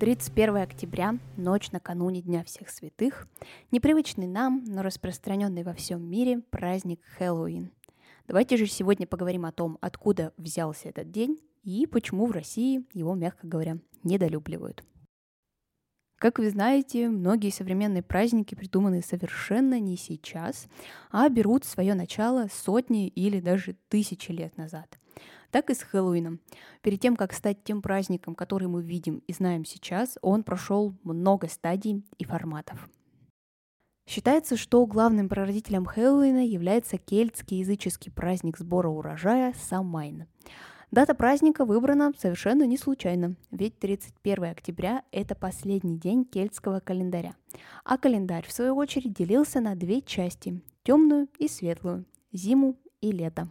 31 октября, ночь накануне Дня всех святых, непривычный нам, но распространенный во всем мире праздник Хэллоуин. Давайте же сегодня поговорим о том, откуда взялся этот день и почему в России его, мягко говоря, недолюбливают. Как вы знаете, многие современные праздники придуманы совершенно не сейчас, а берут свое начало сотни или даже тысячи лет назад так и с Хэллоуином. Перед тем, как стать тем праздником, который мы видим и знаем сейчас, он прошел много стадий и форматов. Считается, что главным прародителем Хэллоуина является кельтский языческий праздник сбора урожая Самайн. Дата праздника выбрана совершенно не случайно, ведь 31 октября – это последний день кельтского календаря. А календарь, в свою очередь, делился на две части – темную и светлую, зиму и лето.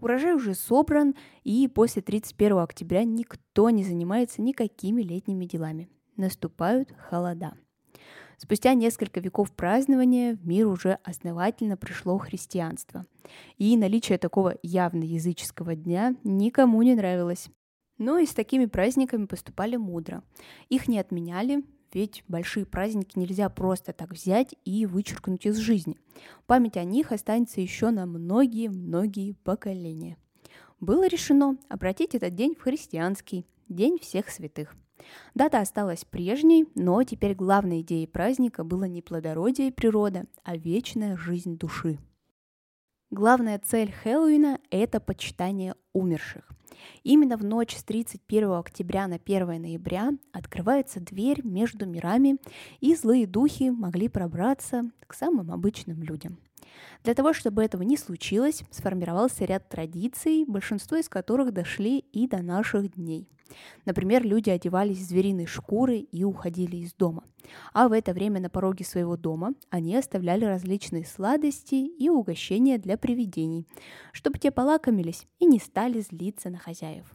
Урожай уже собран, и после 31 октября никто не занимается никакими летними делами. Наступают холода. Спустя несколько веков празднования в мир уже основательно пришло христианство. И наличие такого явно языческого дня никому не нравилось. Но и с такими праздниками поступали мудро. Их не отменяли, ведь большие праздники нельзя просто так взять и вычеркнуть из жизни. Память о них останется еще на многие-многие поколения. Было решено обратить этот день в христианский, День всех святых. Дата осталась прежней, но теперь главной идеей праздника было не плодородие и природа, а вечная жизнь души. Главная цель Хэллоуина – это почитание умерших. Именно в ночь с 31 октября на 1 ноября открывается дверь между мирами, и злые духи могли пробраться к самым обычным людям. Для того, чтобы этого не случилось, сформировался ряд традиций, большинство из которых дошли и до наших дней. Например, люди одевались в звериные шкуры и уходили из дома. А в это время на пороге своего дома они оставляли различные сладости и угощения для привидений, чтобы те полакомились и не стали злиться на хозяев.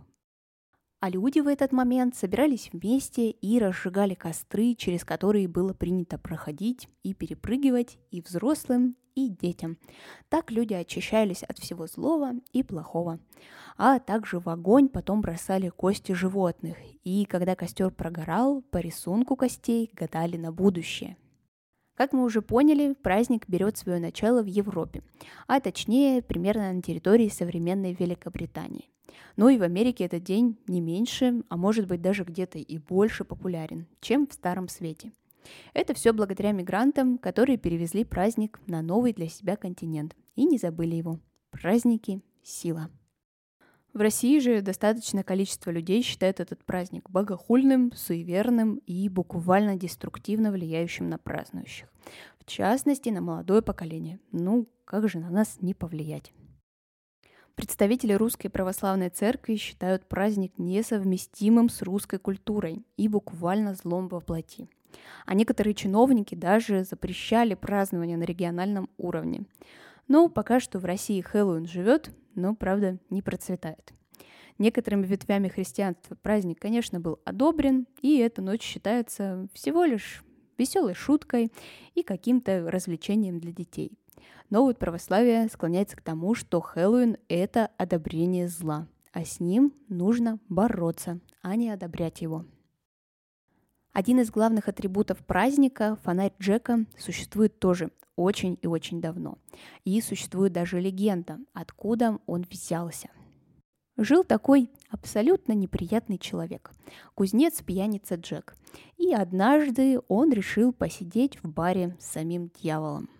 А люди в этот момент собирались вместе и разжигали костры, через которые было принято проходить и перепрыгивать и взрослым, и детям. Так люди очищались от всего злого и плохого. А также в огонь потом бросали кости животных, и когда костер прогорал, по рисунку костей гадали на будущее. Как мы уже поняли, праздник берет свое начало в Европе, а точнее примерно на территории современной Великобритании. Ну и в Америке этот день не меньше, а может быть даже где-то и больше популярен, чем в Старом Свете. Это все благодаря мигрантам, которые перевезли праздник на новый для себя континент и не забыли его. Праздники – сила. В России же достаточное количество людей считает этот праздник богохульным, суеверным и буквально деструктивно влияющим на празднующих. В частности, на молодое поколение. Ну, как же на нас не повлиять? Представители Русской Православной Церкви считают праздник несовместимым с русской культурой и буквально злом во плоти. А некоторые чиновники даже запрещали празднование на региональном уровне. Но пока что в России Хэллоуин живет, но, правда, не процветает. Некоторыми ветвями христианства праздник, конечно, был одобрен, и эта ночь считается всего лишь веселой шуткой и каким-то развлечением для детей. Но вот православие склоняется к тому, что Хэллоуин – это одобрение зла, а с ним нужно бороться, а не одобрять его. Один из главных атрибутов праздника, фонарь Джека, существует тоже очень и очень давно. И существует даже легенда, откуда он взялся. Жил такой абсолютно неприятный человек, кузнец-пьяница Джек. И однажды он решил посидеть в баре с самим дьяволом –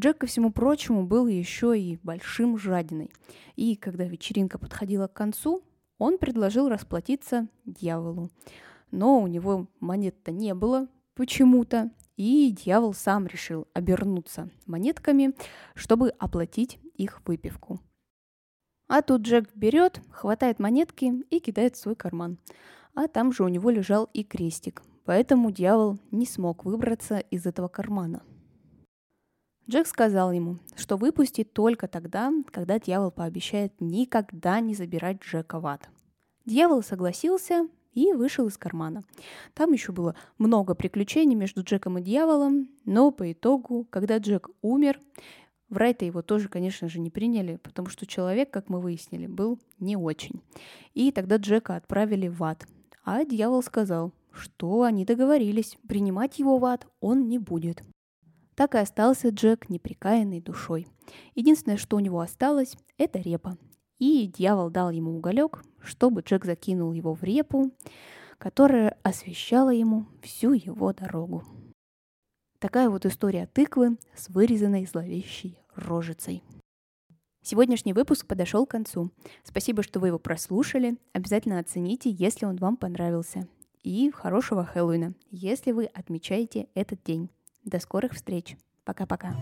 Джек, ко всему прочему, был еще и большим жадиной. И когда вечеринка подходила к концу, он предложил расплатиться дьяволу. Но у него монет-то не было почему-то, и дьявол сам решил обернуться монетками, чтобы оплатить их выпивку. А тут Джек берет, хватает монетки и кидает в свой карман. А там же у него лежал и крестик, поэтому дьявол не смог выбраться из этого кармана. Джек сказал ему, что выпустит только тогда, когда дьявол пообещает никогда не забирать Джека в ад. Дьявол согласился и вышел из кармана. Там еще было много приключений между Джеком и дьяволом, но по итогу, когда Джек умер, в рай-то его тоже, конечно же, не приняли, потому что человек, как мы выяснили, был не очень. И тогда Джека отправили в ад. А дьявол сказал, что они договорились, принимать его в ад он не будет. Так и остался Джек неприкаянной душой. Единственное, что у него осталось, это репа. И дьявол дал ему уголек, чтобы Джек закинул его в репу, которая освещала ему всю его дорогу. Такая вот история тыквы с вырезанной зловещей рожицей. Сегодняшний выпуск подошел к концу. Спасибо, что вы его прослушали. Обязательно оцените, если он вам понравился. И хорошего Хэллоуина, если вы отмечаете этот день. До скорых встреч. Пока-пока.